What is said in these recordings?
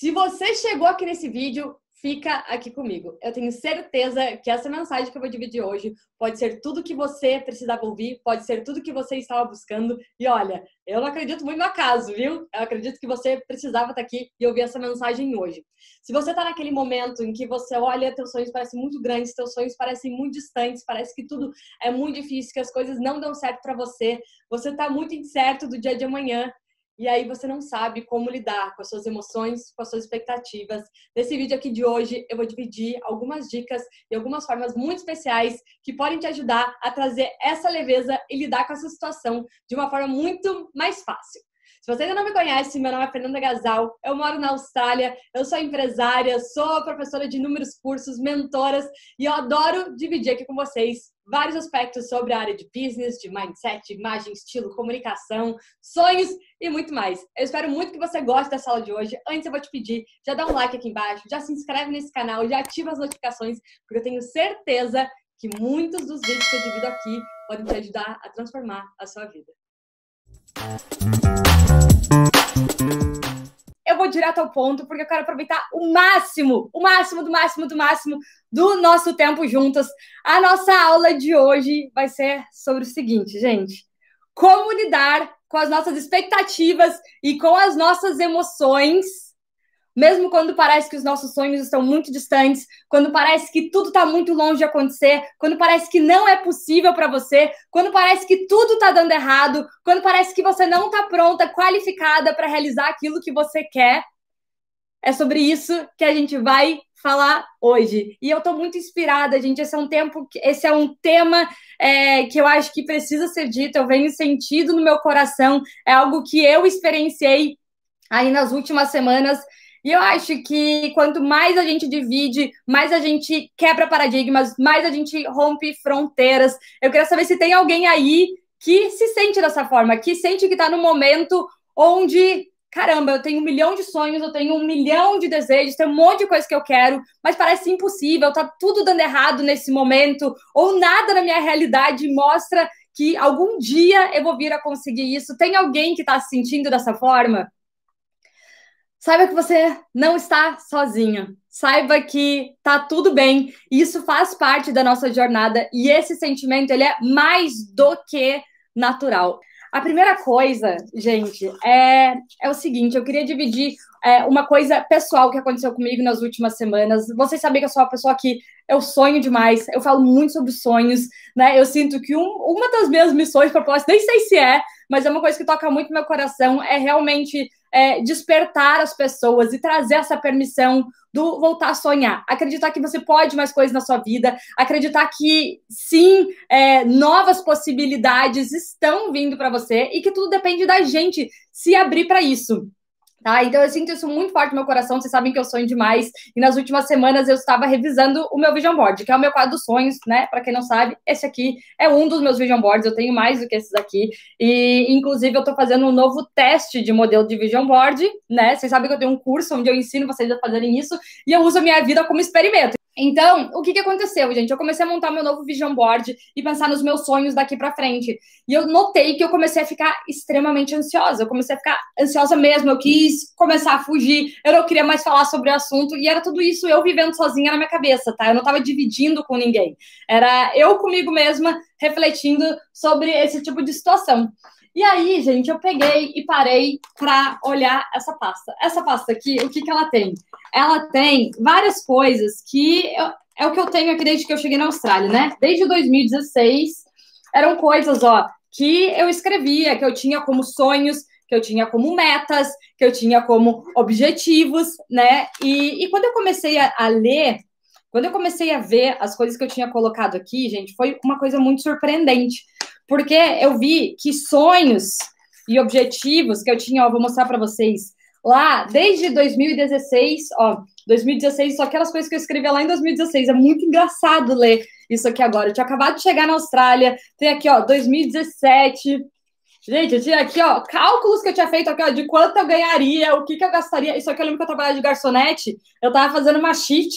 Se você chegou aqui nesse vídeo, fica aqui comigo. Eu tenho certeza que essa mensagem que eu vou dividir hoje pode ser tudo que você precisava ouvir, pode ser tudo que você estava buscando. E olha, eu não acredito muito no acaso, viu? Eu acredito que você precisava estar aqui e ouvir essa mensagem hoje. Se você está naquele momento em que você olha, teus sonhos parecem muito grandes, teus sonhos parecem muito distantes, parece que tudo é muito difícil, que as coisas não dão certo para você, você está muito incerto do dia de amanhã, e aí você não sabe como lidar com as suas emoções, com as suas expectativas. Nesse vídeo aqui de hoje, eu vou dividir algumas dicas e algumas formas muito especiais que podem te ajudar a trazer essa leveza e lidar com essa situação de uma forma muito mais fácil. Se você ainda não me conhece, meu nome é Fernanda Gasal, eu moro na Austrália, eu sou empresária, sou professora de inúmeros cursos, mentoras e eu adoro dividir aqui com vocês vários aspectos sobre a área de business, de mindset, imagem, estilo, comunicação, sonhos e muito mais. Eu espero muito que você goste dessa aula de hoje. Antes eu vou te pedir, já dá um like aqui embaixo, já se inscreve nesse canal, já ativa as notificações, porque eu tenho certeza que muitos dos vídeos que eu divido aqui podem te ajudar a transformar a sua vida. Eu vou direto ao ponto, porque eu quero aproveitar o máximo, o máximo do máximo do máximo do nosso tempo juntas. A nossa aula de hoje vai ser sobre o seguinte, gente: como lidar com as nossas expectativas e com as nossas emoções, mesmo quando parece que os nossos sonhos estão muito distantes, quando parece que tudo está muito longe de acontecer, quando parece que não é possível para você, quando parece que tudo está dando errado, quando parece que você não está pronta, qualificada para realizar aquilo que você quer. É sobre isso que a gente vai falar hoje. E eu estou muito inspirada, gente. Esse é um tempo, esse é um tema é, que eu acho que precisa ser dito. Eu venho sentido no meu coração. É algo que eu experienciei aí nas últimas semanas. E eu acho que quanto mais a gente divide, mais a gente quebra paradigmas, mais a gente rompe fronteiras. Eu queria saber se tem alguém aí que se sente dessa forma, que sente que está no momento onde caramba, eu tenho um milhão de sonhos, eu tenho um milhão de desejos, tem um monte de coisa que eu quero, mas parece impossível, tá tudo dando errado nesse momento, ou nada na minha realidade mostra que algum dia eu vou vir a conseguir isso. Tem alguém que está se sentindo dessa forma? Saiba que você não está sozinha. Saiba que tá tudo bem. Isso faz parte da nossa jornada e esse sentimento ele é mais do que natural. A primeira coisa, gente, é, é o seguinte: eu queria dividir é, uma coisa pessoal que aconteceu comigo nas últimas semanas. Vocês sabem que eu sou uma pessoa que eu sonho demais, eu falo muito sobre sonhos, né? Eu sinto que um, uma das minhas missões, propósitos, nem sei se é, mas é uma coisa que toca muito meu coração, é realmente é, despertar as pessoas e trazer essa permissão do voltar a sonhar, acreditar que você pode mais coisas na sua vida, acreditar que sim, é, novas possibilidades estão vindo para você e que tudo depende da gente se abrir para isso. Tá? Então eu sinto isso muito forte no meu coração. Vocês sabem que eu sonho demais. E nas últimas semanas eu estava revisando o meu vision board, que é o meu quadro dos sonhos, né? Para quem não sabe, esse aqui é um dos meus vision boards. Eu tenho mais do que esses aqui. E inclusive eu estou fazendo um novo teste de modelo de vision board, né? Vocês sabem que eu tenho um curso onde eu ensino vocês a fazerem isso e eu uso a minha vida como experimento. Então, o que, que aconteceu, gente? Eu comecei a montar meu novo vision board e pensar nos meus sonhos daqui para frente. E eu notei que eu comecei a ficar extremamente ansiosa. Eu comecei a ficar ansiosa mesmo. Eu quis começar a fugir. Eu não queria mais falar sobre o assunto. E era tudo isso eu vivendo sozinha na minha cabeça, tá? Eu não tava dividindo com ninguém. Era eu comigo mesma refletindo sobre esse tipo de situação. E aí, gente, eu peguei e parei para olhar essa pasta. Essa pasta aqui, o que, que ela tem? Ela tem várias coisas que eu, é o que eu tenho aqui desde que eu cheguei na Austrália, né? Desde 2016, eram coisas, ó, que eu escrevia, que eu tinha como sonhos, que eu tinha como metas, que eu tinha como objetivos, né? E, e quando eu comecei a, a ler, quando eu comecei a ver as coisas que eu tinha colocado aqui, gente, foi uma coisa muito surpreendente porque eu vi que sonhos e objetivos que eu tinha, ó, vou mostrar para vocês, lá desde 2016, ó, 2016, só aquelas coisas que eu escrevi lá em 2016, é muito engraçado ler isso aqui agora. Eu tinha acabado de chegar na Austrália, tem aqui, ó, 2017. Gente, eu tinha aqui, ó, cálculos que eu tinha feito aqui, ó, de quanto eu ganharia, o que, que eu gastaria. Isso aqui eu lembro que eu trabalhava de garçonete, eu tava fazendo uma sheet,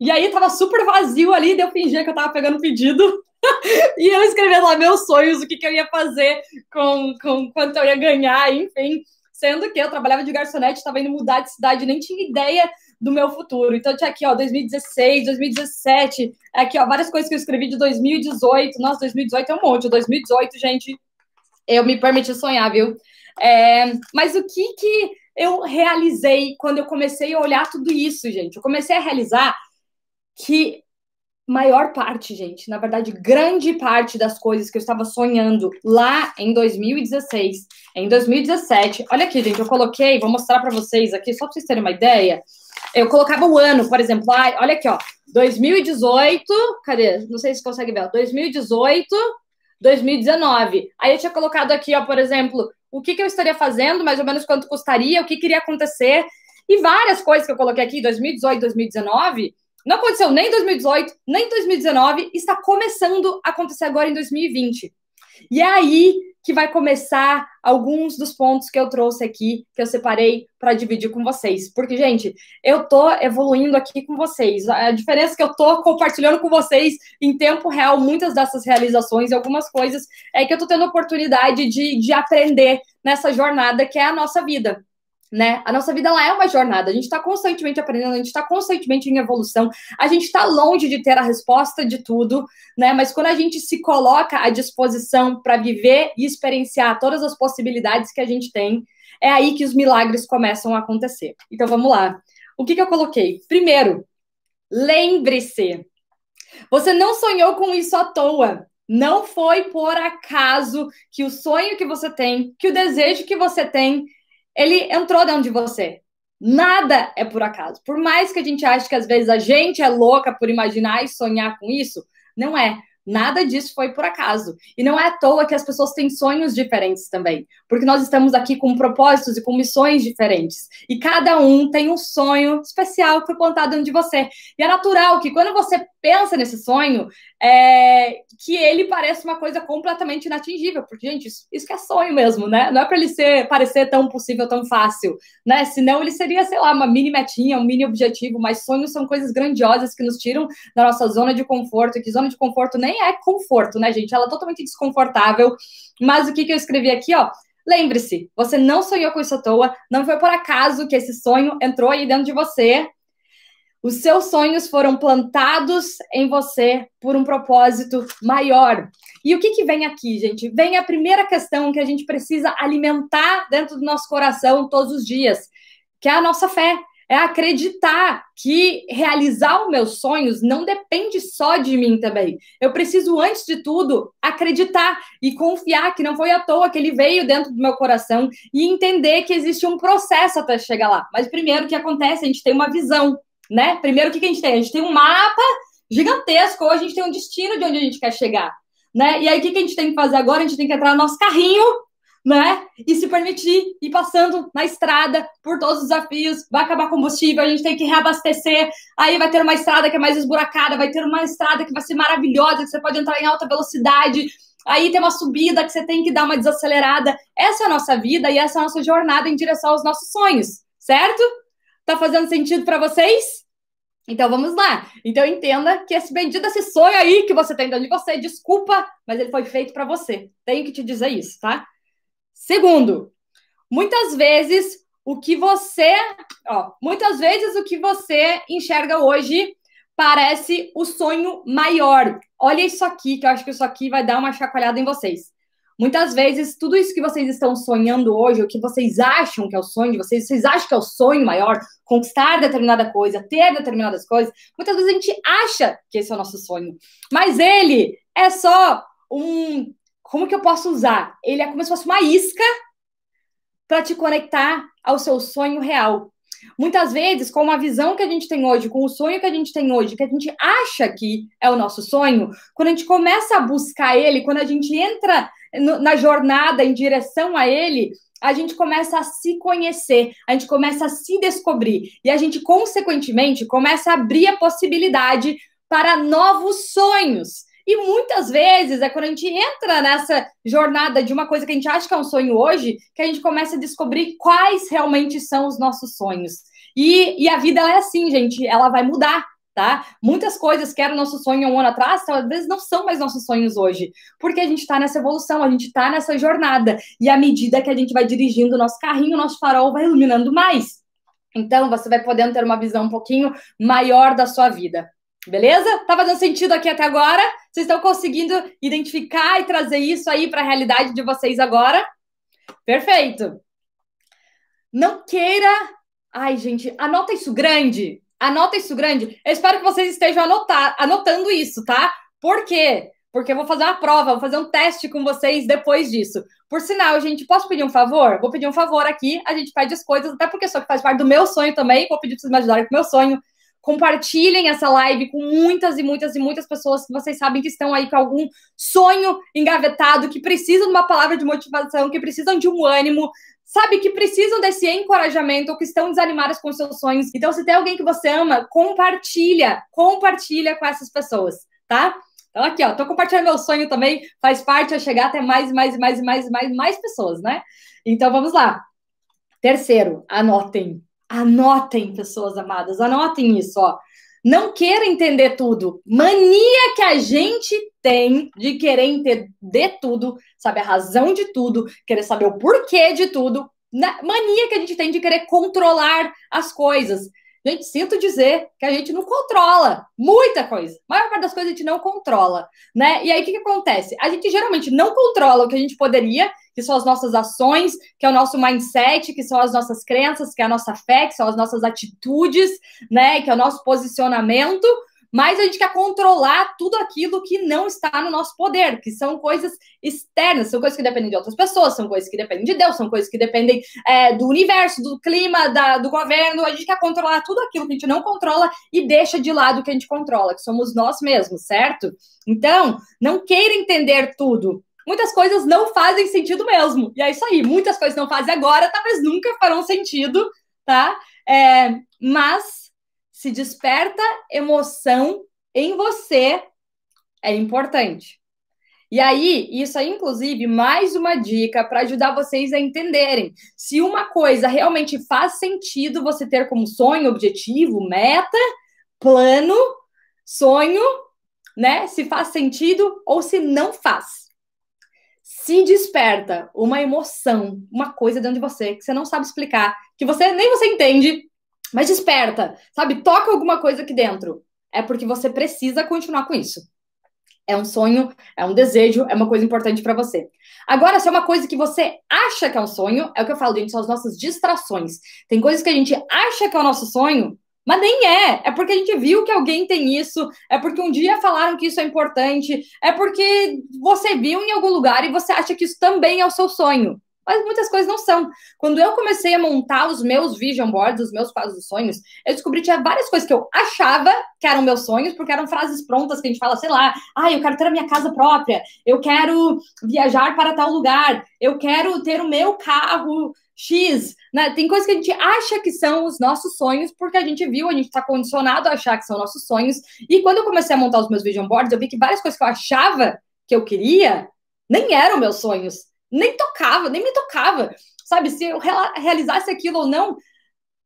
e aí tava super vazio ali, deu fingir que eu tava pegando pedido. e eu escrevendo lá meus sonhos, o que, que eu ia fazer com, com quanto eu ia ganhar, enfim. sendo que eu trabalhava de garçonete, estava indo mudar de cidade, nem tinha ideia do meu futuro. Então, tinha aqui, ó, 2016, 2017, aqui, ó, várias coisas que eu escrevi de 2018. Nossa, 2018 é um monte. 2018, gente, eu me permiti sonhar, viu? É, mas o que que eu realizei quando eu comecei a olhar tudo isso, gente? Eu comecei a realizar que maior parte, gente, na verdade, grande parte das coisas que eu estava sonhando lá em 2016, em 2017. Olha aqui, gente, eu coloquei, vou mostrar para vocês aqui, só para vocês terem uma ideia. Eu colocava o ano, por exemplo, ah, olha aqui, ó, 2018, cadê? Não sei se consegue ver, 2018, 2019. Aí eu tinha colocado aqui, ó, por exemplo, o que, que eu estaria fazendo, mais ou menos quanto custaria, o que queria acontecer, e várias coisas que eu coloquei aqui, 2018, 2019, não aconteceu nem em 2018, nem em 2019, está começando a acontecer agora em 2020. E é aí que vai começar alguns dos pontos que eu trouxe aqui, que eu separei para dividir com vocês. Porque, gente, eu tô evoluindo aqui com vocês. A diferença é que eu tô compartilhando com vocês em tempo real muitas dessas realizações e algumas coisas é que eu tô tendo oportunidade de, de aprender nessa jornada que é a nossa vida né? A nossa vida ela é uma jornada, a gente está constantemente aprendendo, a gente está constantemente em evolução, a gente está longe de ter a resposta de tudo, né? Mas quando a gente se coloca à disposição para viver e experienciar todas as possibilidades que a gente tem, é aí que os milagres começam a acontecer. Então vamos lá. O que, que eu coloquei? Primeiro, lembre-se, você não sonhou com isso à toa. Não foi por acaso que o sonho que você tem, que o desejo que você tem ele entrou dentro de você. Nada é por acaso. Por mais que a gente ache que às vezes a gente é louca por imaginar e sonhar com isso, não é. Nada disso foi por acaso. E não é à toa que as pessoas têm sonhos diferentes também. Porque nós estamos aqui com propósitos e com missões diferentes. E cada um tem um sonho especial que foi plantado dentro de você. E é natural que quando você pensa nesse sonho, é, que ele pareça uma coisa completamente inatingível. Porque, gente, isso, isso que é sonho mesmo, né? Não é para ele ser, parecer tão possível, tão fácil, né? Senão ele seria, sei lá, uma mini metinha, um mini objetivo. Mas sonhos são coisas grandiosas que nos tiram da nossa zona de conforto. Que zona de conforto nem é conforto, né, gente? Ela é totalmente desconfortável. Mas o que, que eu escrevi aqui, ó? Lembre-se, você não sonhou com isso à toa, não foi por acaso que esse sonho entrou aí dentro de você, os seus sonhos foram plantados em você por um propósito maior. E o que, que vem aqui, gente? Vem a primeira questão que a gente precisa alimentar dentro do nosso coração todos os dias, que é a nossa fé. É acreditar que realizar os meus sonhos não depende só de mim também. Eu preciso, antes de tudo, acreditar e confiar que não foi à toa que ele veio dentro do meu coração e entender que existe um processo até chegar lá. Mas primeiro, o que acontece? A gente tem uma visão né? Primeiro, o que, que a gente tem? A gente tem um mapa gigantesco, hoje a gente tem um destino de onde a gente quer chegar, né? E aí, o que, que a gente tem que fazer agora? A gente tem que entrar no nosso carrinho, né? E se permitir ir passando na estrada por todos os desafios, vai acabar combustível, a gente tem que reabastecer, aí vai ter uma estrada que é mais esburacada, vai ter uma estrada que vai ser maravilhosa, que você pode entrar em alta velocidade, aí tem uma subida que você tem que dar uma desacelerada. Essa é a nossa vida e essa é a nossa jornada em direção aos nossos sonhos, certo? Tá fazendo sentido para vocês? Então vamos lá. Então entenda que esse bendito, esse sonho aí que você tem dentro de você, desculpa, mas ele foi feito para você. Tenho que te dizer isso, tá? Segundo, muitas vezes o que você, ó, muitas vezes o que você enxerga hoje parece o sonho maior. Olha isso aqui, que eu acho que isso aqui vai dar uma chacoalhada em vocês. Muitas vezes, tudo isso que vocês estão sonhando hoje, o que vocês acham que é o sonho de vocês, vocês acham que é o sonho maior, conquistar determinada coisa, ter determinadas coisas, muitas vezes a gente acha que esse é o nosso sonho. Mas ele é só um. Como que eu posso usar? Ele é como se fosse uma isca para te conectar ao seu sonho real. Muitas vezes, com a visão que a gente tem hoje, com o sonho que a gente tem hoje, que a gente acha que é o nosso sonho, quando a gente começa a buscar ele, quando a gente entra na jornada em direção a ele, a gente começa a se conhecer, a gente começa a se descobrir e a gente, consequentemente, começa a abrir a possibilidade para novos sonhos. E muitas vezes é quando a gente entra nessa jornada de uma coisa que a gente acha que é um sonho hoje, que a gente começa a descobrir quais realmente são os nossos sonhos. E, e a vida é assim, gente, ela vai mudar. tá? Muitas coisas que eram nosso sonho um ano atrás, talvez não são mais nossos sonhos hoje, porque a gente está nessa evolução, a gente está nessa jornada, e à medida que a gente vai dirigindo o nosso carrinho, o nosso farol vai iluminando mais. Então, você vai podendo ter uma visão um pouquinho maior da sua vida. Beleza? Tá fazendo sentido aqui até agora? Vocês estão conseguindo identificar e trazer isso aí para a realidade de vocês agora? Perfeito. Não queira. Ai, gente, anota isso grande. Anota isso grande. Eu espero que vocês estejam anotar, anotando isso, tá? Por quê? Porque eu vou fazer uma prova, vou fazer um teste com vocês depois disso. Por sinal, gente, posso pedir um favor? Vou pedir um favor aqui. A gente pede as coisas, até porque só que faz parte do meu sonho também. Vou pedir para vocês me ajudarem com o meu sonho compartilhem essa live com muitas e muitas e muitas pessoas que vocês sabem que estão aí com algum sonho engavetado, que precisam de uma palavra de motivação, que precisam de um ânimo, sabe, que precisam desse encorajamento ou que estão desanimadas com seus sonhos. Então, se tem alguém que você ama, compartilha, compartilha com essas pessoas, tá? Então, aqui, ó, tô compartilhando meu sonho também, faz parte a chegar até mais e mais e mais e mais e mais, mais pessoas, né? Então, vamos lá. Terceiro, anotem. Anotem, pessoas amadas, anotem isso, ó. Não queira entender tudo. Mania que a gente tem de querer entender tudo, saber a razão de tudo, querer saber o porquê de tudo. Mania que a gente tem de querer controlar as coisas. Gente, sinto dizer que a gente não controla muita coisa. A maior parte das coisas a gente não controla, né? E aí o que, que acontece? A gente geralmente não controla o que a gente poderia, que são as nossas ações, que é o nosso mindset, que são as nossas crenças, que é a nossa fé, que são as nossas atitudes, né? Que é o nosso posicionamento mas a gente quer controlar tudo aquilo que não está no nosso poder, que são coisas externas, são coisas que dependem de outras pessoas, são coisas que dependem de Deus, são coisas que dependem é, do universo, do clima, da, do governo. A gente quer controlar tudo aquilo que a gente não controla e deixa de lado o que a gente controla, que somos nós mesmos, certo? Então, não queira entender tudo. Muitas coisas não fazem sentido mesmo. E é isso aí. Muitas coisas não fazem agora, talvez nunca farão sentido, tá? É, mas se desperta emoção em você, é importante. E aí, isso aí, inclusive, mais uma dica para ajudar vocês a entenderem se uma coisa realmente faz sentido você ter como sonho, objetivo, meta, plano, sonho, né? Se faz sentido ou se não faz. Se desperta uma emoção, uma coisa dentro de você que você não sabe explicar, que você nem você entende, mas desperta, sabe? Toca alguma coisa aqui dentro. É porque você precisa continuar com isso. É um sonho, é um desejo, é uma coisa importante para você. Agora, se é uma coisa que você acha que é um sonho, é o que eu falo, gente, são as nossas distrações. Tem coisas que a gente acha que é o nosso sonho, mas nem é. É porque a gente viu que alguém tem isso, é porque um dia falaram que isso é importante, é porque você viu em algum lugar e você acha que isso também é o seu sonho mas muitas coisas não são. Quando eu comecei a montar os meus vision boards, os meus quadros dos sonhos, eu descobri que tinha várias coisas que eu achava que eram meus sonhos, porque eram frases prontas que a gente fala, sei lá, ah, eu quero ter a minha casa própria, eu quero viajar para tal lugar, eu quero ter o meu carro X, né? Tem coisas que a gente acha que são os nossos sonhos, porque a gente viu, a gente está condicionado a achar que são nossos sonhos. E quando eu comecei a montar os meus vision boards, eu vi que várias coisas que eu achava que eu queria nem eram meus sonhos nem tocava, nem me tocava. Sabe, se eu realizasse aquilo ou não,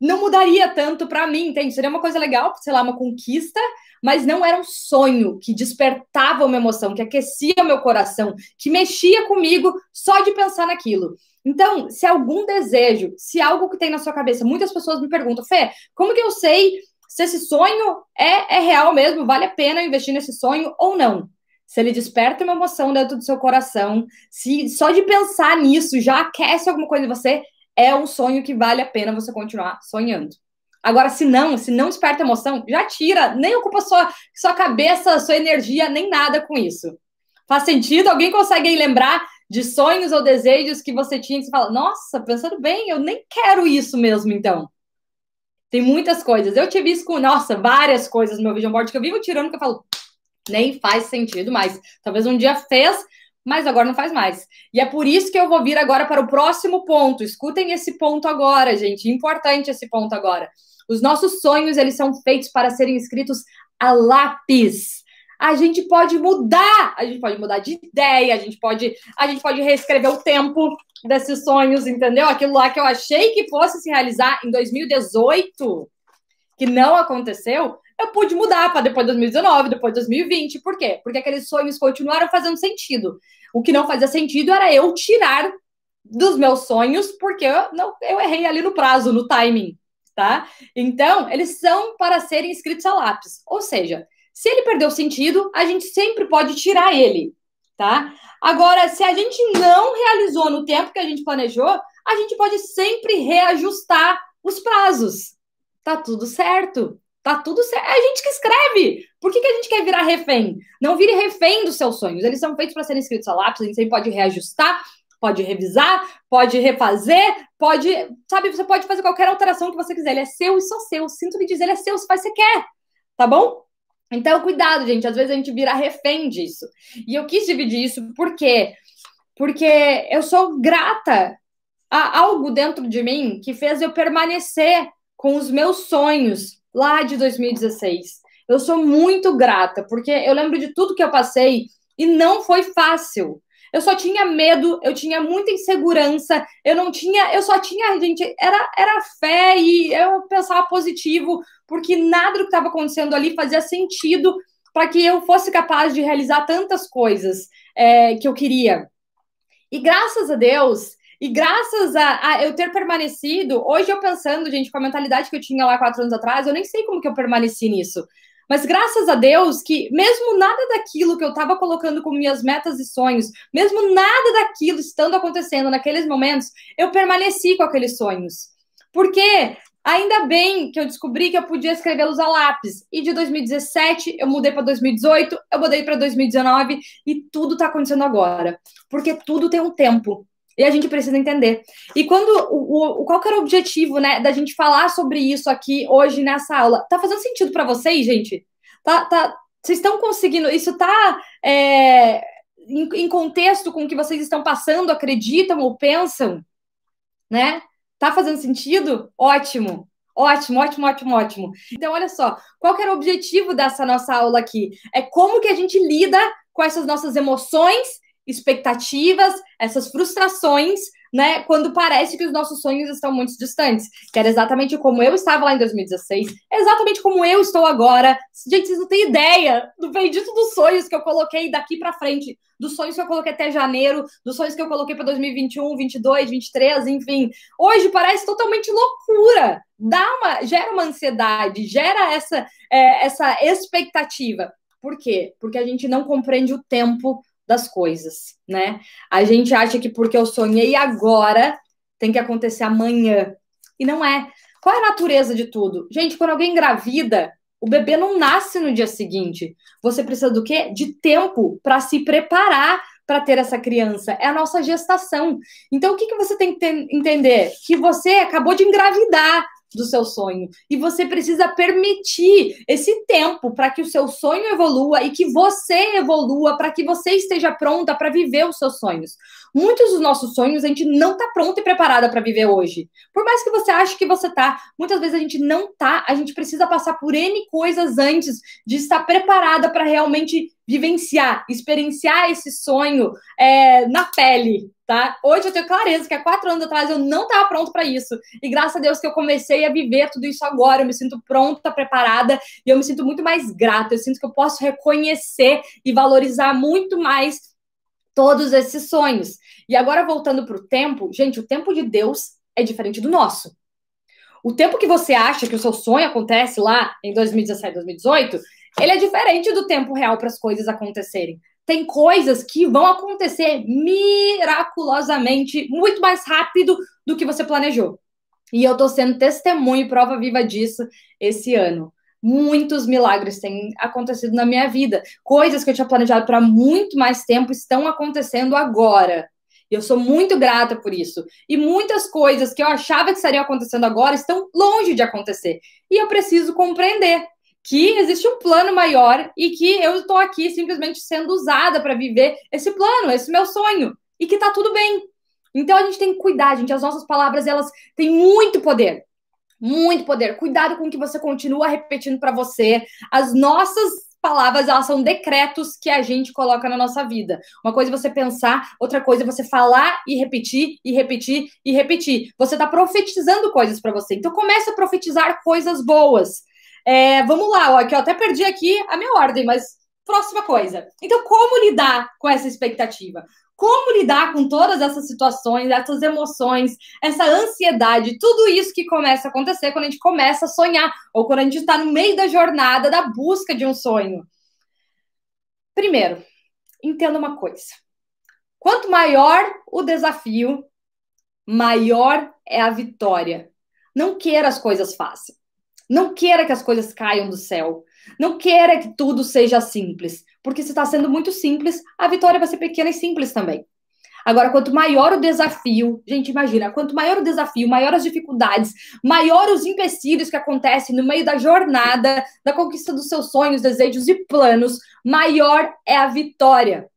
não mudaria tanto para mim, entende? Seria uma coisa legal, sei lá, uma conquista, mas não era um sonho que despertava uma emoção, que aquecia o meu coração, que mexia comigo só de pensar naquilo. Então, se algum desejo, se algo que tem na sua cabeça, muitas pessoas me perguntam, Fê, como que eu sei se esse sonho é, é real mesmo, vale a pena investir nesse sonho ou não? Se ele desperta uma emoção dentro do seu coração, se só de pensar nisso já aquece alguma coisa em você, é um sonho que vale a pena você continuar sonhando. Agora, se não, se não desperta emoção, já tira, nem ocupa sua, sua cabeça, sua energia, nem nada com isso. Faz sentido? Alguém consegue lembrar de sonhos ou desejos que você tinha que você fala, nossa, pensando bem, eu nem quero isso mesmo, então. Tem muitas coisas. Eu tive isso com, nossa, várias coisas no meu vision board que eu vivo tirando que eu falo, nem faz sentido mais. Talvez um dia fez, mas agora não faz mais. E é por isso que eu vou vir agora para o próximo ponto. Escutem esse ponto agora, gente. Importante esse ponto agora. Os nossos sonhos, eles são feitos para serem escritos a lápis. A gente pode mudar, a gente pode mudar de ideia, a gente pode, a gente pode reescrever o tempo desses sonhos, entendeu? Aquilo lá que eu achei que fosse se realizar em 2018, que não aconteceu, eu pude mudar para depois de 2019, depois de 2020. Por quê? Porque aqueles sonhos continuaram fazendo sentido. O que não fazia sentido era eu tirar dos meus sonhos, porque eu, não, eu errei ali no prazo, no timing, tá? Então, eles são para serem escritos a lápis. Ou seja, se ele perdeu sentido, a gente sempre pode tirar ele, tá? Agora, se a gente não realizou no tempo que a gente planejou, a gente pode sempre reajustar os prazos. Tá tudo certo. Tá tudo certo. É a gente que escreve. Por que, que a gente quer virar refém? Não vire refém dos seus sonhos. Eles são feitos para serem escritos a lápis, a gente pode reajustar, pode revisar, pode refazer, pode. Sabe, você pode fazer qualquer alteração que você quiser. Ele é seu e só seu. Sinto lhe dizer, ele é seu, se faz você quer. Tá bom? Então, cuidado, gente. Às vezes a gente vira refém disso. E eu quis dividir isso por quê? Porque eu sou grata a algo dentro de mim que fez eu permanecer com os meus sonhos lá de 2016. Eu sou muito grata, porque eu lembro de tudo que eu passei e não foi fácil. Eu só tinha medo, eu tinha muita insegurança, eu não tinha, eu só tinha, gente, era, era fé e eu pensava positivo, porque nada do que estava acontecendo ali fazia sentido para que eu fosse capaz de realizar tantas coisas é, que eu queria. E graças a Deus, e graças a, a, eu ter permanecido, hoje eu pensando, gente, com a mentalidade que eu tinha lá quatro anos atrás, eu nem sei como que eu permaneci nisso. Mas graças a Deus que, mesmo nada daquilo que eu estava colocando como minhas metas e sonhos, mesmo nada daquilo estando acontecendo naqueles momentos, eu permaneci com aqueles sonhos. Porque ainda bem que eu descobri que eu podia escrevê-los a lápis. E de 2017 eu mudei para 2018, eu mudei para 2019 e tudo está acontecendo agora. Porque tudo tem um tempo. E a gente precisa entender. E quando o, o qual que era o objetivo, né, da gente falar sobre isso aqui hoje nessa aula? Tá fazendo sentido para vocês, gente? Tá, tá, vocês estão conseguindo? Isso tá é, em, em contexto com o que vocês estão passando, acreditam ou pensam, né? Tá fazendo sentido? Ótimo. Ótimo, ótimo, ótimo, ótimo. Então, olha só, qual que era o objetivo dessa nossa aula aqui? É como que a gente lida com essas nossas emoções expectativas, essas frustrações, né? Quando parece que os nossos sonhos estão muito distantes. Que era exatamente como eu estava lá em 2016, exatamente como eu estou agora. Gente, vocês não têm ideia do bendito dos sonhos que eu coloquei daqui para frente, dos sonhos que eu coloquei até janeiro, dos sonhos que eu coloquei para 2021, 22, 23, enfim. Hoje parece totalmente loucura. Dá uma, gera uma ansiedade, gera essa, é, essa expectativa. Por quê? Porque a gente não compreende o tempo das coisas, né? A gente acha que porque eu sonhei agora tem que acontecer amanhã. E não é. Qual é a natureza de tudo? Gente, quando alguém engravida, o bebê não nasce no dia seguinte. Você precisa do quê? De tempo para se preparar para ter essa criança. É a nossa gestação. Então, o que, que você tem que ter, entender? Que você acabou de engravidar do seu sonho. E você precisa permitir esse tempo para que o seu sonho evolua e que você evolua, para que você esteja pronta para viver os seus sonhos. Muitos dos nossos sonhos a gente não está pronta e preparada para viver hoje. Por mais que você ache que você tá, muitas vezes a gente não tá, a gente precisa passar por N coisas antes de estar preparada para realmente vivenciar, experienciar esse sonho é, na pele, tá? Hoje eu tenho clareza que há quatro anos atrás eu não estava pronto para isso. E graças a Deus que eu comecei a viver tudo isso agora. Eu me sinto pronta, preparada e eu me sinto muito mais grata. Eu sinto que eu posso reconhecer e valorizar muito mais todos esses sonhos. E agora voltando para o tempo, gente, o tempo de Deus é diferente do nosso. O tempo que você acha que o seu sonho acontece lá em 2017, 2018 ele é diferente do tempo real para as coisas acontecerem. Tem coisas que vão acontecer miraculosamente muito mais rápido do que você planejou. E eu estou sendo testemunho e prova viva disso esse ano. Muitos milagres têm acontecido na minha vida. Coisas que eu tinha planejado para muito mais tempo estão acontecendo agora. E eu sou muito grata por isso. E muitas coisas que eu achava que estariam acontecendo agora estão longe de acontecer. E eu preciso compreender que existe um plano maior e que eu estou aqui simplesmente sendo usada para viver esse plano, esse meu sonho, e que tá tudo bem. Então a gente tem que cuidar, gente. As nossas palavras, elas têm muito poder. Muito poder. Cuidado com o que você continua repetindo para você. As nossas palavras, elas são decretos que a gente coloca na nossa vida. Uma coisa é você pensar, outra coisa é você falar e repetir, e repetir, e repetir. Você está profetizando coisas para você. Então comece a profetizar coisas boas. É, vamos lá, ó, que eu até perdi aqui a minha ordem, mas próxima coisa. Então, como lidar com essa expectativa? Como lidar com todas essas situações, essas emoções, essa ansiedade, tudo isso que começa a acontecer quando a gente começa a sonhar, ou quando a gente está no meio da jornada da busca de um sonho? Primeiro, entenda uma coisa. Quanto maior o desafio, maior é a vitória. Não queira as coisas fáceis. Não queira que as coisas caiam do céu. Não queira que tudo seja simples. Porque se está sendo muito simples, a vitória vai ser pequena e simples também. Agora, quanto maior o desafio, gente, imagina, quanto maior o desafio, maior as dificuldades, maior os empecilhos que acontecem no meio da jornada, da conquista dos seus sonhos, desejos e planos, maior é a vitória.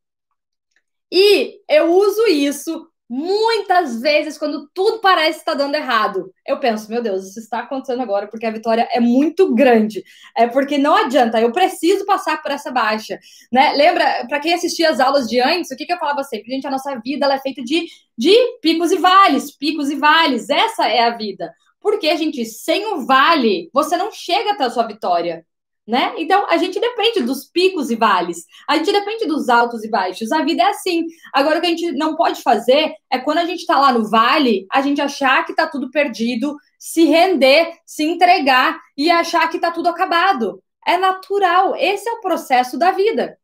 E eu uso isso Muitas vezes, quando tudo parece estar dando errado, eu penso, meu Deus, isso está acontecendo agora porque a vitória é muito grande. É porque não adianta, eu preciso passar por essa baixa. Né? Lembra, para quem assistia as aulas de antes, o que, que eu falava sempre? Gente, a nossa vida ela é feita de, de picos e vales, picos e vales. Essa é a vida. Porque, gente, sem o vale, você não chega até a sua vitória né? Então a gente depende dos picos e vales, a gente depende dos altos e baixos. A vida é assim. Agora o que a gente não pode fazer é quando a gente está lá no vale, a gente achar que está tudo perdido, se render, se entregar e achar que está tudo acabado. É natural. Esse é o processo da vida,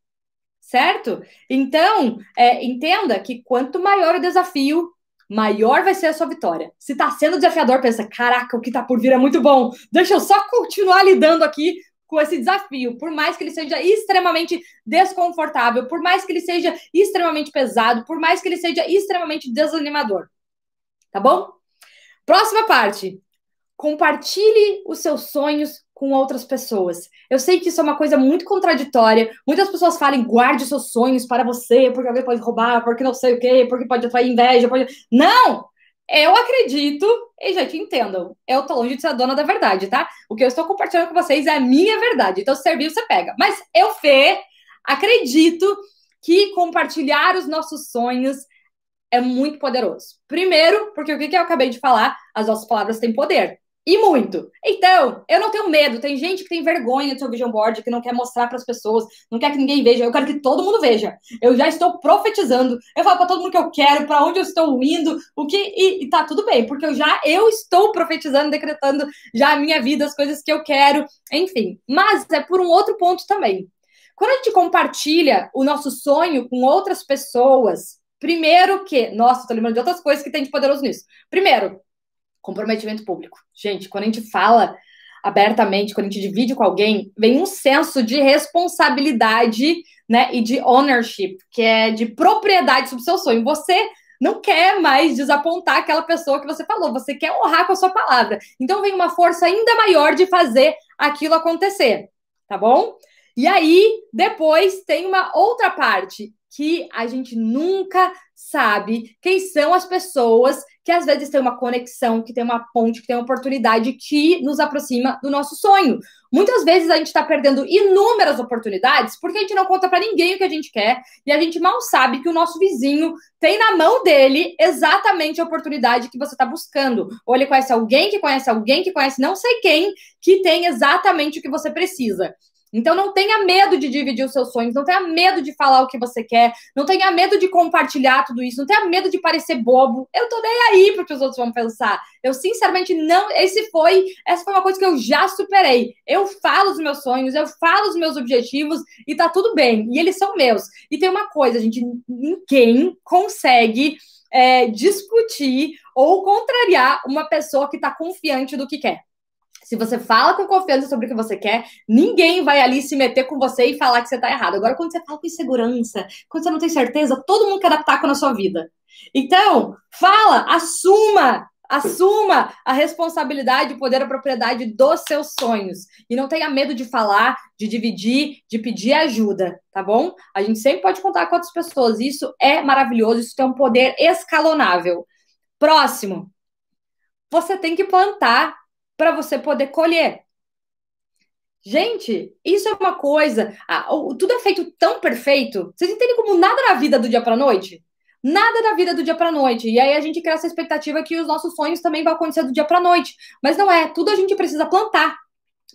certo? Então é, entenda que quanto maior o desafio, maior vai ser a sua vitória. Se está sendo desafiador, pensa, caraca, o que está por vir é muito bom. Deixa eu só continuar lidando aqui com esse desafio, por mais que ele seja extremamente desconfortável, por mais que ele seja extremamente pesado, por mais que ele seja extremamente desanimador. Tá bom? Próxima parte. Compartilhe os seus sonhos com outras pessoas. Eu sei que isso é uma coisa muito contraditória. Muitas pessoas falam, guarde seus sonhos para você, porque alguém pode roubar, porque não sei o quê, porque pode atrair inveja. Pode... Não! Eu acredito, e gente, entendam, eu tô longe de ser a dona da verdade, tá? O que eu estou compartilhando com vocês é a minha verdade. Então, se servir, você pega. Mas eu, Fê, acredito que compartilhar os nossos sonhos é muito poderoso. Primeiro, porque o que eu acabei de falar, as nossas palavras têm poder. E muito. Então, eu não tenho medo. Tem gente que tem vergonha do seu vision board, que não quer mostrar para as pessoas, não quer que ninguém veja. Eu quero que todo mundo veja. Eu já estou profetizando. Eu falo para todo mundo que eu quero, para onde eu estou indo, o que e, e tá tudo bem, porque eu já eu estou profetizando, decretando já a minha vida, as coisas que eu quero, enfim. Mas é por um outro ponto também. Quando a gente compartilha o nosso sonho com outras pessoas, primeiro que, nossa, tô lembrando de outras coisas que tem de poderoso nisso. Primeiro, comprometimento público. Gente, quando a gente fala abertamente, quando a gente divide com alguém, vem um senso de responsabilidade, né, e de ownership, que é de propriedade sobre o seu sonho. Você não quer mais desapontar aquela pessoa que você falou, você quer honrar com a sua palavra. Então vem uma força ainda maior de fazer aquilo acontecer, tá bom? E aí, depois tem uma outra parte que a gente nunca sabe quem são as pessoas que às vezes tem uma conexão, que tem uma ponte, que tem uma oportunidade que nos aproxima do nosso sonho. Muitas vezes a gente está perdendo inúmeras oportunidades porque a gente não conta para ninguém o que a gente quer e a gente mal sabe que o nosso vizinho tem na mão dele exatamente a oportunidade que você está buscando. Ou ele conhece alguém que conhece alguém que conhece não sei quem que tem exatamente o que você precisa. Então não tenha medo de dividir os seus sonhos, não tenha medo de falar o que você quer, não tenha medo de compartilhar tudo isso, não tenha medo de parecer bobo. Eu tô nem aí que os outros vão pensar. Eu sinceramente não, esse foi, essa foi uma coisa que eu já superei. Eu falo os meus sonhos, eu falo os meus objetivos e tá tudo bem. E eles são meus. E tem uma coisa, gente, ninguém consegue é, discutir ou contrariar uma pessoa que tá confiante do que quer. Se você fala com confiança sobre o que você quer, ninguém vai ali se meter com você e falar que você está errado. Agora, quando você fala com insegurança, quando você não tem certeza, todo mundo quer dar taco na sua vida. Então, fala, assuma, assuma a responsabilidade, o poder, a propriedade dos seus sonhos. E não tenha medo de falar, de dividir, de pedir ajuda, tá bom? A gente sempre pode contar com outras pessoas. Isso é maravilhoso, isso tem um poder escalonável. Próximo. Você tem que plantar para você poder colher. Gente, isso é uma coisa. tudo é feito tão perfeito. Vocês entendem como nada na vida do dia para noite? Nada da vida do dia para noite. E aí a gente cria essa expectativa que os nossos sonhos também vão acontecer do dia para noite. Mas não é. Tudo a gente precisa plantar.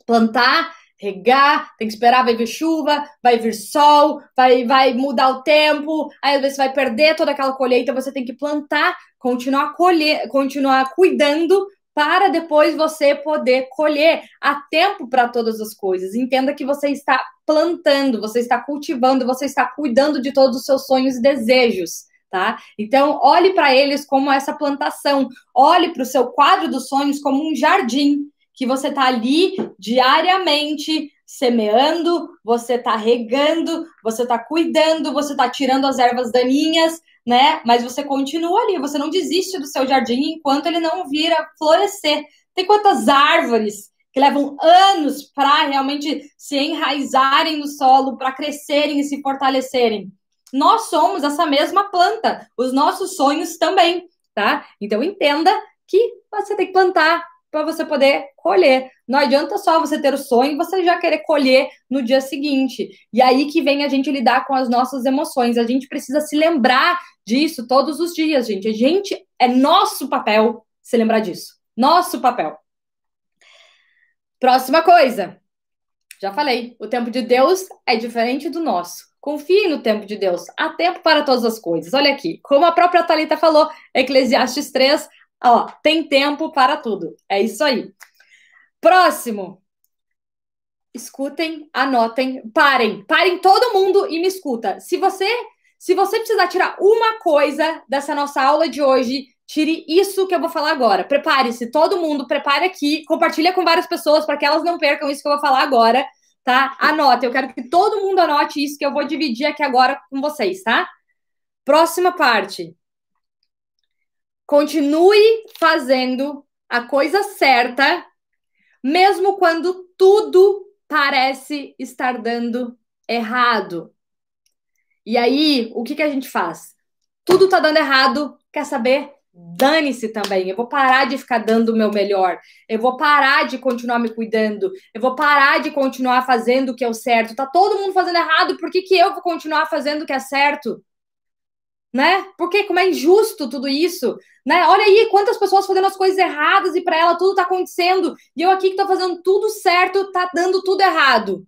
plantar, regar, tem que esperar, vai vir chuva, vai vir sol, vai, vai mudar o tempo, aí às vezes vai perder toda aquela colheita, você tem que plantar, continuar colher, continuar cuidando para depois você poder colher. Há tempo para todas as coisas. Entenda que você está plantando, você está cultivando, você está cuidando de todos os seus sonhos e desejos. Tá? Então, olhe para eles como essa plantação, olhe para o seu quadro dos sonhos como um jardim que você está ali diariamente semeando, você está regando, você está cuidando, você está tirando as ervas daninhas, né? Mas você continua ali, você não desiste do seu jardim enquanto ele não vira florescer. Tem quantas árvores que levam anos para realmente se enraizarem no solo, para crescerem e se fortalecerem? Nós somos essa mesma planta, os nossos sonhos também, tá? Então entenda que você tem que plantar para você poder colher. Não adianta só você ter o sonho e você já querer colher no dia seguinte. E aí que vem a gente lidar com as nossas emoções. A gente precisa se lembrar disso todos os dias, gente. A gente é nosso papel se lembrar disso. Nosso papel. Próxima coisa. Já falei, o tempo de Deus é diferente do nosso. Confie no tempo de Deus. Há tempo para todas as coisas. Olha aqui, como a própria Talita falou, Eclesiastes 3, Ó, tem tempo para tudo. É isso aí. Próximo. Escutem, anotem, parem. Parem todo mundo e me escuta. Se você, se você precisar tirar uma coisa dessa nossa aula de hoje, tire isso que eu vou falar agora. Prepare-se, todo mundo, prepare aqui, compartilha com várias pessoas para que elas não percam isso que eu vou falar agora, tá? Anote, eu quero que todo mundo anote isso que eu vou dividir aqui agora com vocês, tá? Próxima parte. Continue fazendo a coisa certa, mesmo quando tudo parece estar dando errado. E aí, o que, que a gente faz? Tudo tá dando errado, quer saber? Dane-se também. Eu vou parar de ficar dando o meu melhor. Eu vou parar de continuar me cuidando. Eu vou parar de continuar fazendo o que é o certo. Tá todo mundo fazendo errado, por que, que eu vou continuar fazendo o que é certo? Né? Porque como é injusto tudo isso, né? Olha aí quantas pessoas fazendo as coisas erradas e para ela tudo tá acontecendo e eu aqui que tô fazendo tudo certo, tá dando tudo errado.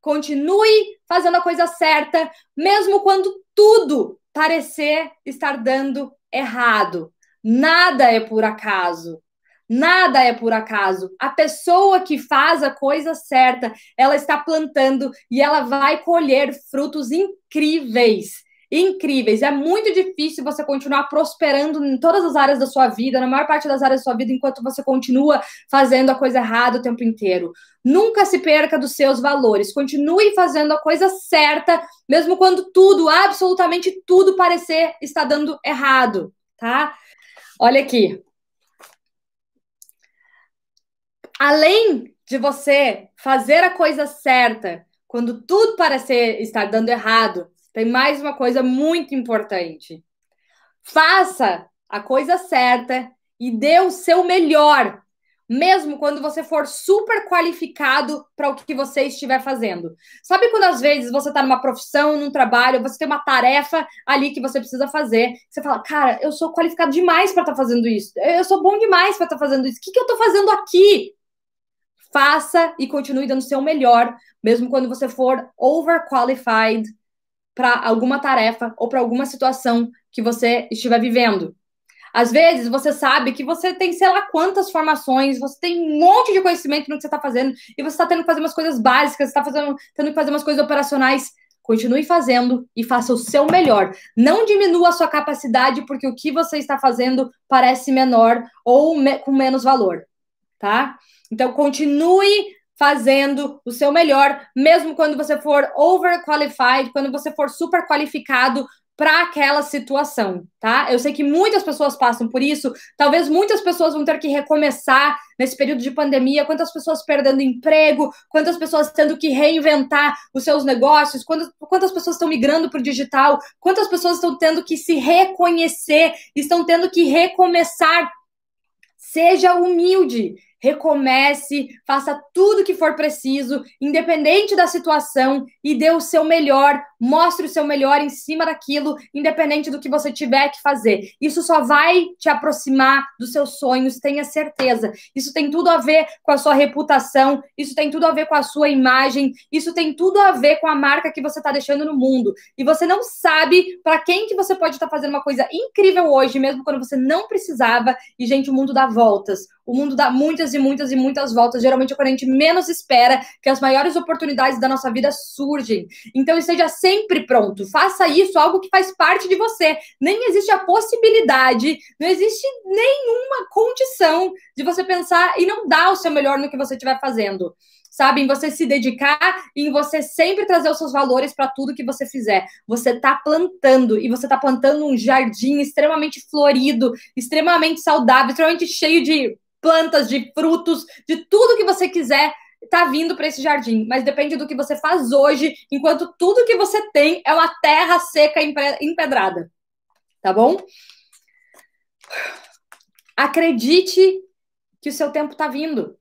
Continue fazendo a coisa certa, mesmo quando tudo parecer estar dando errado. Nada é por acaso. Nada é por acaso. A pessoa que faz a coisa certa, ela está plantando e ela vai colher frutos incríveis incríveis. É muito difícil você continuar prosperando em todas as áreas da sua vida, na maior parte das áreas da sua vida, enquanto você continua fazendo a coisa errada o tempo inteiro. Nunca se perca dos seus valores. Continue fazendo a coisa certa, mesmo quando tudo, absolutamente tudo, parecer estar dando errado, tá? Olha aqui. Além de você fazer a coisa certa, quando tudo parecer estar dando errado, tem mais uma coisa muito importante. Faça a coisa certa e dê o seu melhor, mesmo quando você for super qualificado para o que você estiver fazendo. Sabe quando às vezes você está numa profissão, num trabalho, você tem uma tarefa ali que você precisa fazer, você fala, cara, eu sou qualificado demais para estar tá fazendo isso, eu sou bom demais para estar tá fazendo isso, o que, que eu estou fazendo aqui? Faça e continue dando o seu melhor, mesmo quando você for overqualified para alguma tarefa ou para alguma situação que você estiver vivendo. Às vezes você sabe que você tem sei lá quantas formações, você tem um monte de conhecimento no que você está fazendo e você está tendo que fazer umas coisas básicas, está fazendo, tendo que fazer umas coisas operacionais. Continue fazendo e faça o seu melhor. Não diminua a sua capacidade porque o que você está fazendo parece menor ou me, com menos valor, tá? Então continue fazendo o seu melhor, mesmo quando você for overqualified, quando você for super qualificado para aquela situação, tá? Eu sei que muitas pessoas passam por isso, talvez muitas pessoas vão ter que recomeçar nesse período de pandemia, quantas pessoas perdendo emprego, quantas pessoas tendo que reinventar os seus negócios, quantas, quantas pessoas estão migrando para o digital, quantas pessoas estão tendo que se reconhecer, estão tendo que recomeçar. Seja humilde, recomece, faça tudo que for preciso, independente da situação, e dê o seu melhor, mostre o seu melhor em cima daquilo, independente do que você tiver que fazer. Isso só vai te aproximar dos seus sonhos, tenha certeza. Isso tem tudo a ver com a sua reputação, isso tem tudo a ver com a sua imagem, isso tem tudo a ver com a marca que você está deixando no mundo. E você não sabe para quem que você pode estar tá fazendo uma coisa incrível hoje, mesmo quando você não precisava. E, gente, o mundo dá voltas. O mundo dá muitas e muitas e muitas voltas. Geralmente é quando a gente menos espera que as maiores oportunidades da nossa vida surgem. Então esteja sempre pronto. Faça isso, algo que faz parte de você. Nem existe a possibilidade, não existe nenhuma condição de você pensar e não dar o seu melhor no que você estiver fazendo sabe? Em você se dedicar e em você sempre trazer os seus valores para tudo que você fizer. Você está plantando e você está plantando um jardim extremamente florido, extremamente saudável, extremamente cheio de plantas, de frutos, de tudo que você quiser tá vindo para esse jardim, mas depende do que você faz hoje, enquanto tudo que você tem é uma terra seca empedrada. Tá bom? Acredite que o seu tempo tá vindo.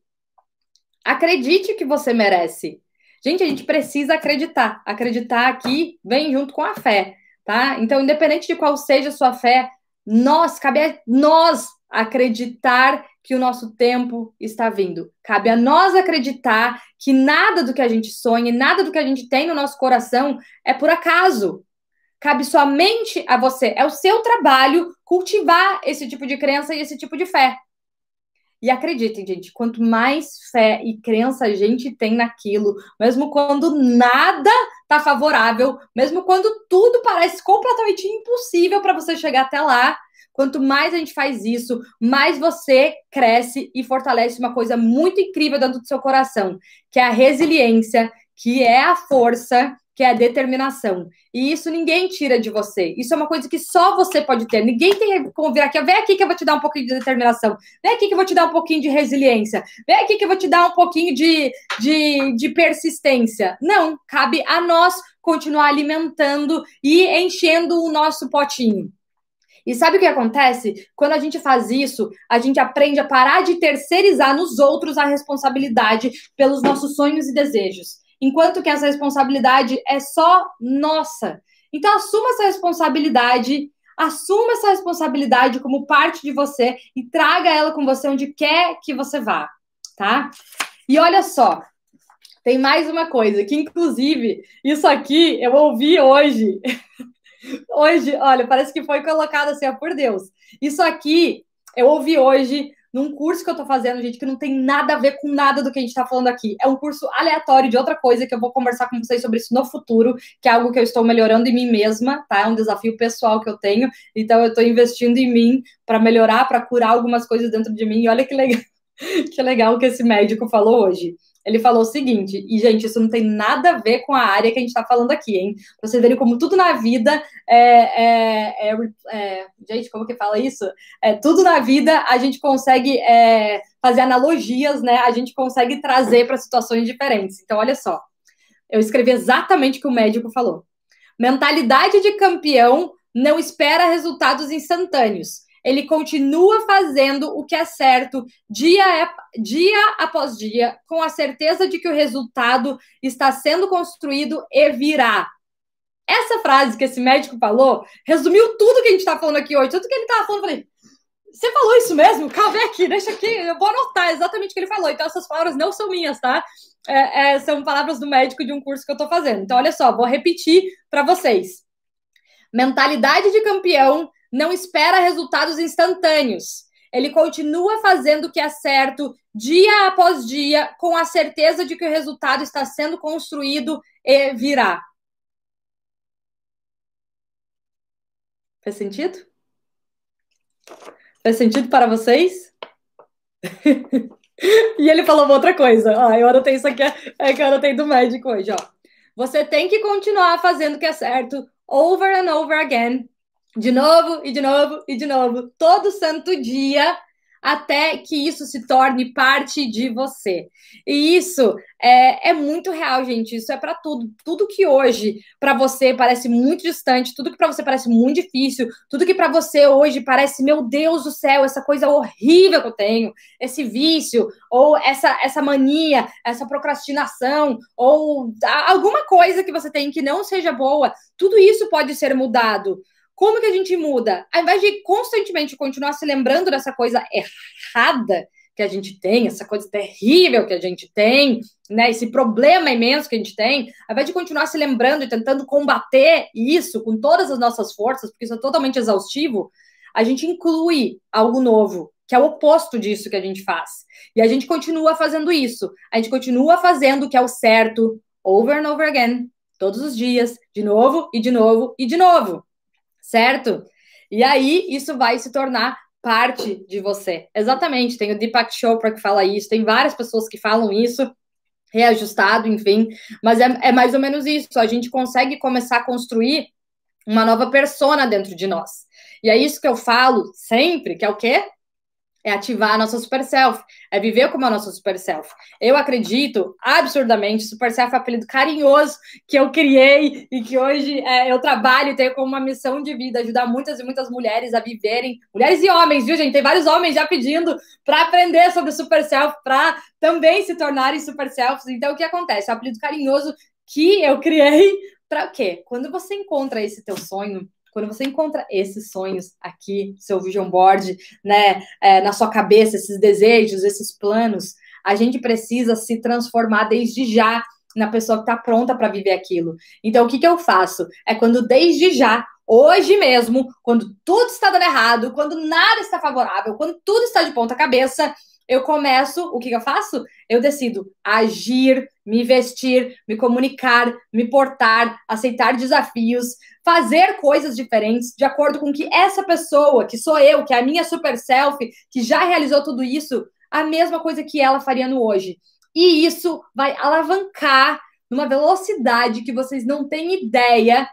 Acredite que você merece. Gente, a gente precisa acreditar. Acreditar aqui vem junto com a fé, tá? Então, independente de qual seja a sua fé, nós, cabe a nós acreditar que o nosso tempo está vindo. Cabe a nós acreditar que nada do que a gente sonha, nada do que a gente tem no nosso coração é por acaso. Cabe somente a você. É o seu trabalho cultivar esse tipo de crença e esse tipo de fé. E acreditem, gente, quanto mais fé e crença a gente tem naquilo, mesmo quando nada tá favorável, mesmo quando tudo parece completamente impossível para você chegar até lá, Quanto mais a gente faz isso, mais você cresce e fortalece uma coisa muito incrível dentro do seu coração, que é a resiliência, que é a força, que é a determinação. E isso ninguém tira de você. Isso é uma coisa que só você pode ter. Ninguém tem como vir aqui. Vem aqui que eu vou te dar um pouquinho de determinação. Vem aqui que eu vou te dar um pouquinho de resiliência. Vem aqui que eu vou te dar um pouquinho de, de, de persistência. Não, cabe a nós continuar alimentando e enchendo o nosso potinho. E sabe o que acontece? Quando a gente faz isso, a gente aprende a parar de terceirizar nos outros a responsabilidade pelos nossos sonhos e desejos. Enquanto que essa responsabilidade é só nossa. Então, assuma essa responsabilidade, assuma essa responsabilidade como parte de você e traga ela com você onde quer que você vá, tá? E olha só, tem mais uma coisa, que inclusive, isso aqui eu ouvi hoje. Hoje, olha, parece que foi colocado assim, ó, por Deus. Isso aqui eu ouvi hoje num curso que eu tô fazendo, gente, que não tem nada a ver com nada do que a gente tá falando aqui. É um curso aleatório de outra coisa que eu vou conversar com vocês sobre isso no futuro, que é algo que eu estou melhorando em mim mesma, tá? É um desafio pessoal que eu tenho. Então eu tô investindo em mim para melhorar, para curar algumas coisas dentro de mim. E olha que legal. que legal que esse médico falou hoje ele falou o seguinte, e gente, isso não tem nada a ver com a área que a gente está falando aqui, hein? Pra vocês verem como tudo na vida é, é, é, é, Gente, como que fala isso? É, tudo na vida a gente consegue é, fazer analogias, né? A gente consegue trazer para situações diferentes. Então, olha só. Eu escrevi exatamente o que o médico falou. Mentalidade de campeão não espera resultados instantâneos ele continua fazendo o que é certo dia, dia após dia, com a certeza de que o resultado está sendo construído e virá. Essa frase que esse médico falou resumiu tudo que a gente está falando aqui hoje. Tudo que ele estava falando, eu falei, você falou isso mesmo? Calma aqui, deixa aqui, eu vou anotar exatamente o que ele falou. Então, essas palavras não são minhas, tá? É, é, são palavras do médico de um curso que eu estou fazendo. Então, olha só, vou repetir para vocês. Mentalidade de campeão não espera resultados instantâneos. Ele continua fazendo o que é certo dia após dia, com a certeza de que o resultado está sendo construído e virá. Faz sentido? Faz sentido para vocês? e ele falou outra coisa. Ó, eu anotei isso aqui, é que eu anotei do médico hoje, ó. Você tem que continuar fazendo o que é certo over and over again de novo e de novo e de novo, todo santo dia, até que isso se torne parte de você. E isso é, é muito real, gente. Isso é para tudo. Tudo que hoje para você parece muito distante, tudo que para você parece muito difícil, tudo que para você hoje parece, meu Deus do céu, essa coisa horrível que eu tenho, esse vício, ou essa, essa mania, essa procrastinação, ou alguma coisa que você tem que não seja boa, tudo isso pode ser mudado. Como que a gente muda? Ao invés de constantemente continuar se lembrando dessa coisa errada que a gente tem, essa coisa terrível que a gente tem, né, esse problema imenso que a gente tem, ao invés de continuar se lembrando e tentando combater isso com todas as nossas forças, porque isso é totalmente exaustivo, a gente inclui algo novo, que é o oposto disso que a gente faz. E a gente continua fazendo isso. A gente continua fazendo o que é o certo, over and over again, todos os dias, de novo e de novo e de novo certo? E aí isso vai se tornar parte de você. Exatamente, tem o Deepak Chopra que fala isso, tem várias pessoas que falam isso, reajustado, enfim, mas é, é mais ou menos isso, a gente consegue começar a construir uma nova persona dentro de nós. E é isso que eu falo sempre, que é o quê? É ativar a nossa super self, é viver como a nossa super self. Eu acredito absurdamente, super self é um apelido carinhoso que eu criei e que hoje é, eu trabalho e tenho como uma missão de vida ajudar muitas e muitas mulheres a viverem, mulheres e homens, viu, gente? Tem vários homens já pedindo para aprender sobre super self, para também se tornarem super selfs. Então, o que acontece? É um apelido carinhoso que eu criei para o quê? Quando você encontra esse teu sonho, quando você encontra esses sonhos aqui, seu vision board, né, é, na sua cabeça, esses desejos, esses planos, a gente precisa se transformar desde já na pessoa que está pronta para viver aquilo. Então, o que, que eu faço? É quando desde já, hoje mesmo, quando tudo está dando errado, quando nada está favorável, quando tudo está de ponta cabeça, eu começo, o que, que eu faço? Eu decido agir, me vestir, me comunicar, me portar, aceitar desafios, fazer coisas diferentes de acordo com que essa pessoa, que sou eu, que é a minha super self, que já realizou tudo isso, a mesma coisa que ela faria no hoje. E isso vai alavancar numa velocidade que vocês não têm ideia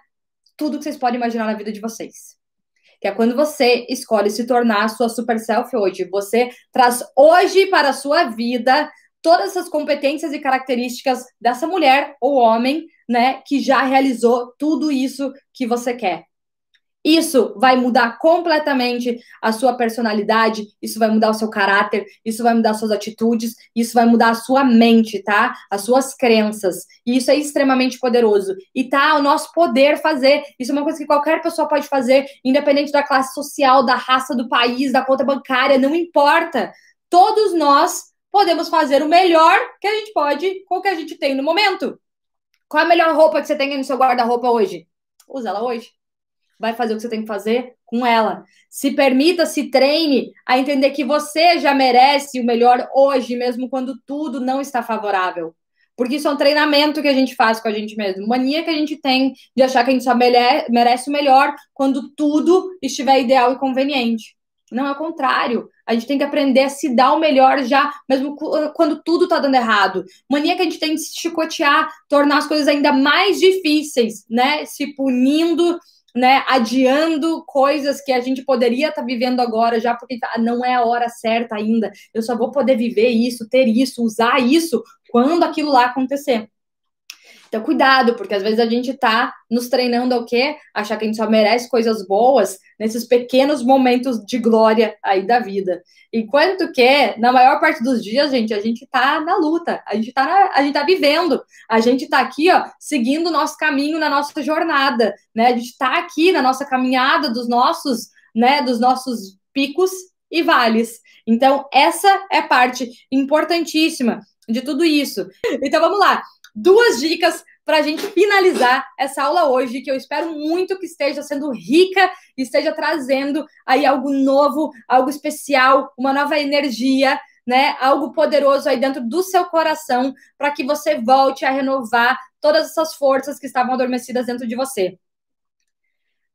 tudo que vocês podem imaginar na vida de vocês. Que é quando você escolhe se tornar a sua super self hoje. Você traz hoje para a sua vida todas essas competências e características dessa mulher ou homem né, que já realizou tudo isso que você quer. Isso vai mudar completamente a sua personalidade, isso vai mudar o seu caráter, isso vai mudar suas atitudes, isso vai mudar a sua mente, tá? As suas crenças. E isso é extremamente poderoso. E tá ao nosso poder fazer. Isso é uma coisa que qualquer pessoa pode fazer, independente da classe social, da raça, do país, da conta bancária, não importa. Todos nós podemos fazer o melhor que a gente pode com o que a gente tem no momento. Qual a melhor roupa que você tem no seu guarda-roupa hoje? Usa ela hoje. Vai fazer o que você tem que fazer com ela. Se permita, se treine a entender que você já merece o melhor hoje, mesmo quando tudo não está favorável. Porque isso é um treinamento que a gente faz com a gente mesmo. Mania que a gente tem de achar que a gente só merece o melhor quando tudo estiver ideal e conveniente. Não, é o contrário. A gente tem que aprender a se dar o melhor já, mesmo quando tudo tá dando errado. Mania que a gente tem de se chicotear, tornar as coisas ainda mais difíceis, né? Se punindo, né? Adiando coisas que a gente poderia estar tá vivendo agora já, porque tá, não é a hora certa ainda. Eu só vou poder viver isso, ter isso, usar isso quando aquilo lá acontecer. Então, cuidado, porque às vezes a gente tá nos treinando ao quê? Achar que a gente só merece coisas boas nesses pequenos momentos de glória aí da vida. Enquanto que, na maior parte dos dias, gente, a gente tá na luta, a gente tá, a gente tá vivendo, a gente tá aqui, ó, seguindo o nosso caminho na nossa jornada, né? A gente tá aqui na nossa caminhada dos nossos, né, dos nossos picos e vales. Então, essa é parte importantíssima de tudo isso. Então, vamos lá duas dicas para a gente finalizar essa aula hoje, que eu espero muito que esteja sendo rica esteja trazendo aí algo novo, algo especial, uma nova energia, né? Algo poderoso aí dentro do seu coração, para que você volte a renovar todas essas forças que estavam adormecidas dentro de você.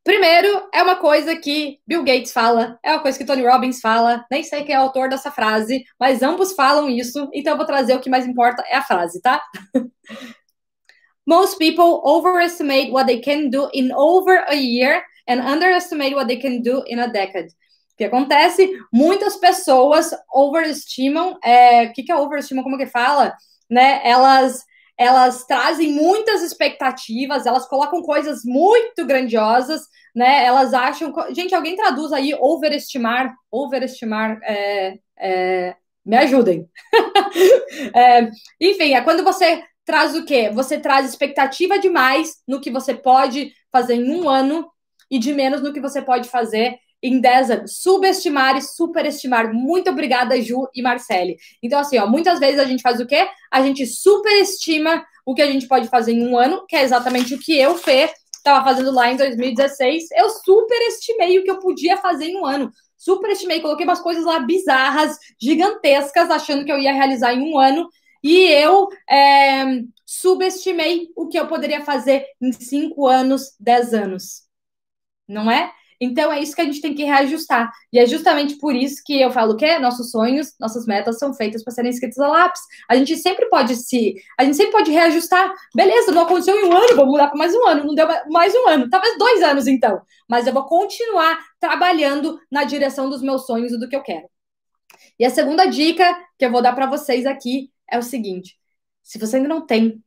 Primeiro, é uma coisa que Bill Gates fala, é uma coisa que Tony Robbins fala, nem sei quem é o autor dessa frase, mas ambos falam isso, então eu vou trazer o que mais importa é a frase, tá? Most people overestimate what they can do in over a year and underestimate what they can do in a decade. que acontece? Muitas pessoas overestimam. É, o que, que é overestimam? Como que fala? Né? Elas elas trazem muitas expectativas, elas colocam coisas muito grandiosas, né? Elas acham. Gente, alguém traduz aí overestimar, overestimar, é, é, me ajudem. é, enfim, é quando você traz o quê? Você traz expectativa demais no que você pode fazer em um ano e de menos no que você pode fazer em 10 anos. Subestimar e superestimar. Muito obrigada, Ju e Marcele. Então, assim, ó, muitas vezes a gente faz o quê? A gente superestima o que a gente pode fazer em um ano, que é exatamente o que eu, Fê, estava fazendo lá em 2016. Eu superestimei o que eu podia fazer em um ano. Superestimei, coloquei umas coisas lá bizarras, gigantescas, achando que eu ia realizar em um ano. E eu é, subestimei o que eu poderia fazer em cinco anos, dez anos. Não é? Então é isso que a gente tem que reajustar. E é justamente por isso que eu falo que nossos sonhos, nossas metas são feitas para serem escritas a lápis. A gente sempre pode se, a gente sempre pode reajustar. Beleza, não aconteceu em um ano, vou mudar para mais um ano. Não deu mais um ano, talvez dois anos então. Mas eu vou continuar trabalhando na direção dos meus sonhos e do que eu quero. E a segunda dica que eu vou dar para vocês aqui é o seguinte: se você ainda não tem,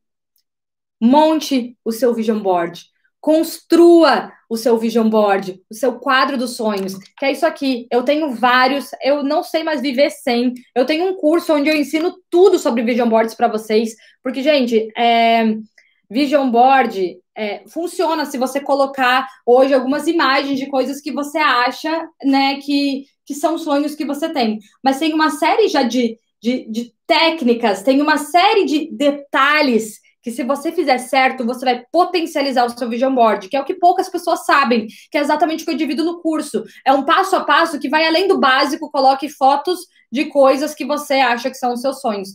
monte o seu vision board. Construa o seu vision board, o seu quadro dos sonhos, que é isso aqui. Eu tenho vários, eu não sei mais viver sem. Eu tenho um curso onde eu ensino tudo sobre vision boards para vocês, porque, gente, é, vision board é, funciona se você colocar hoje algumas imagens de coisas que você acha, né, que, que são sonhos que você tem. Mas tem uma série já de, de, de técnicas, tem uma série de detalhes que se você fizer certo, você vai potencializar o seu vision board, que é o que poucas pessoas sabem, que é exatamente o que eu divido no curso. É um passo a passo que vai além do básico, coloque fotos de coisas que você acha que são os seus sonhos.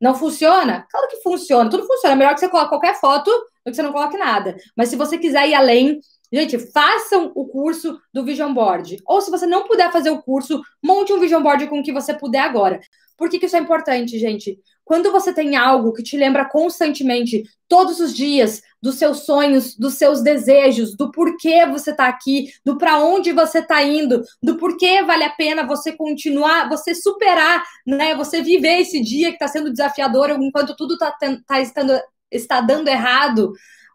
Não funciona? Claro que funciona, tudo funciona. É melhor que você coloque qualquer foto do que você não coloque nada. Mas se você quiser ir além, gente, façam o curso do Vision Board. Ou se você não puder fazer o curso, monte um Vision Board com o que você puder agora. Por que, que isso é importante, gente? Quando você tem algo que te lembra constantemente, todos os dias, dos seus sonhos, dos seus desejos, do porquê você está aqui, do para onde você está indo, do porquê vale a pena você continuar, você superar, né? Você viver esse dia que está sendo desafiador enquanto tudo está tá estando está dando errado.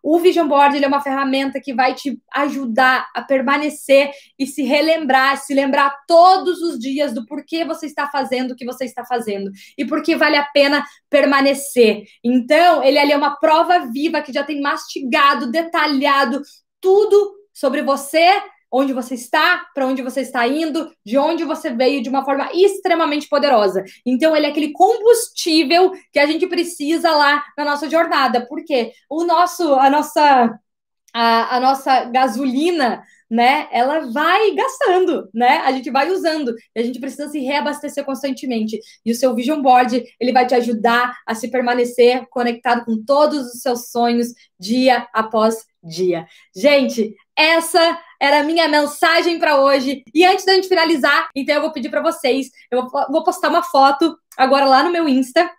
O Vision Board é uma ferramenta que vai te ajudar a permanecer e se relembrar, se lembrar todos os dias do porquê você está fazendo o que você está fazendo e porque vale a pena permanecer. Então, ele ali é uma prova viva que já tem mastigado, detalhado tudo sobre você, onde você está, para onde você está indo, de onde você veio de uma forma extremamente poderosa. Então, ele é aquele combustível que a gente precisa lá na nossa jornada, porque o nosso, a nossa, a, a nossa gasolina né, ela vai gastando, né? A gente vai usando e a gente precisa se reabastecer constantemente. E o seu vision board, ele vai te ajudar a se permanecer conectado com todos os seus sonhos dia após dia. Gente, essa era a minha mensagem para hoje. E antes da gente finalizar, então eu vou pedir para vocês, eu vou postar uma foto agora lá no meu Insta,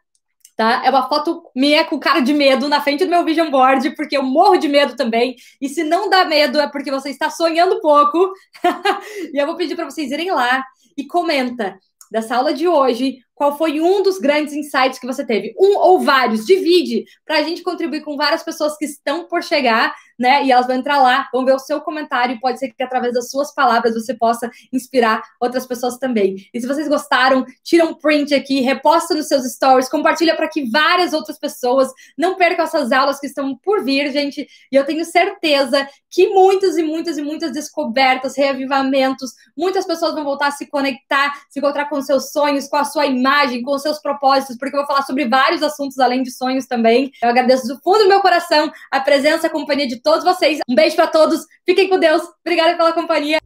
tá? É uma foto minha com cara de medo na frente do meu vision board, porque eu morro de medo também. E se não dá medo é porque você está sonhando pouco. e eu vou pedir para vocês irem lá e comenta dessa aula de hoje qual foi um dos grandes insights que você teve? Um ou vários? Divide para a gente contribuir com várias pessoas que estão por chegar, né? E elas vão entrar lá, vão ver o seu comentário pode ser que através das suas palavras você possa inspirar outras pessoas também. E se vocês gostaram, tira um print aqui, reposta nos seus stories, compartilha para que várias outras pessoas não percam essas aulas que estão por vir, gente. E eu tenho certeza que muitas e muitas e muitas descobertas, reavivamentos, muitas pessoas vão voltar a se conectar, se encontrar com seus sonhos, com a sua imagem com seus propósitos, porque eu vou falar sobre vários assuntos além de sonhos também. Eu agradeço do fundo do meu coração a presença, a companhia de todos vocês. Um beijo para todos. Fiquem com Deus. Obrigada pela companhia.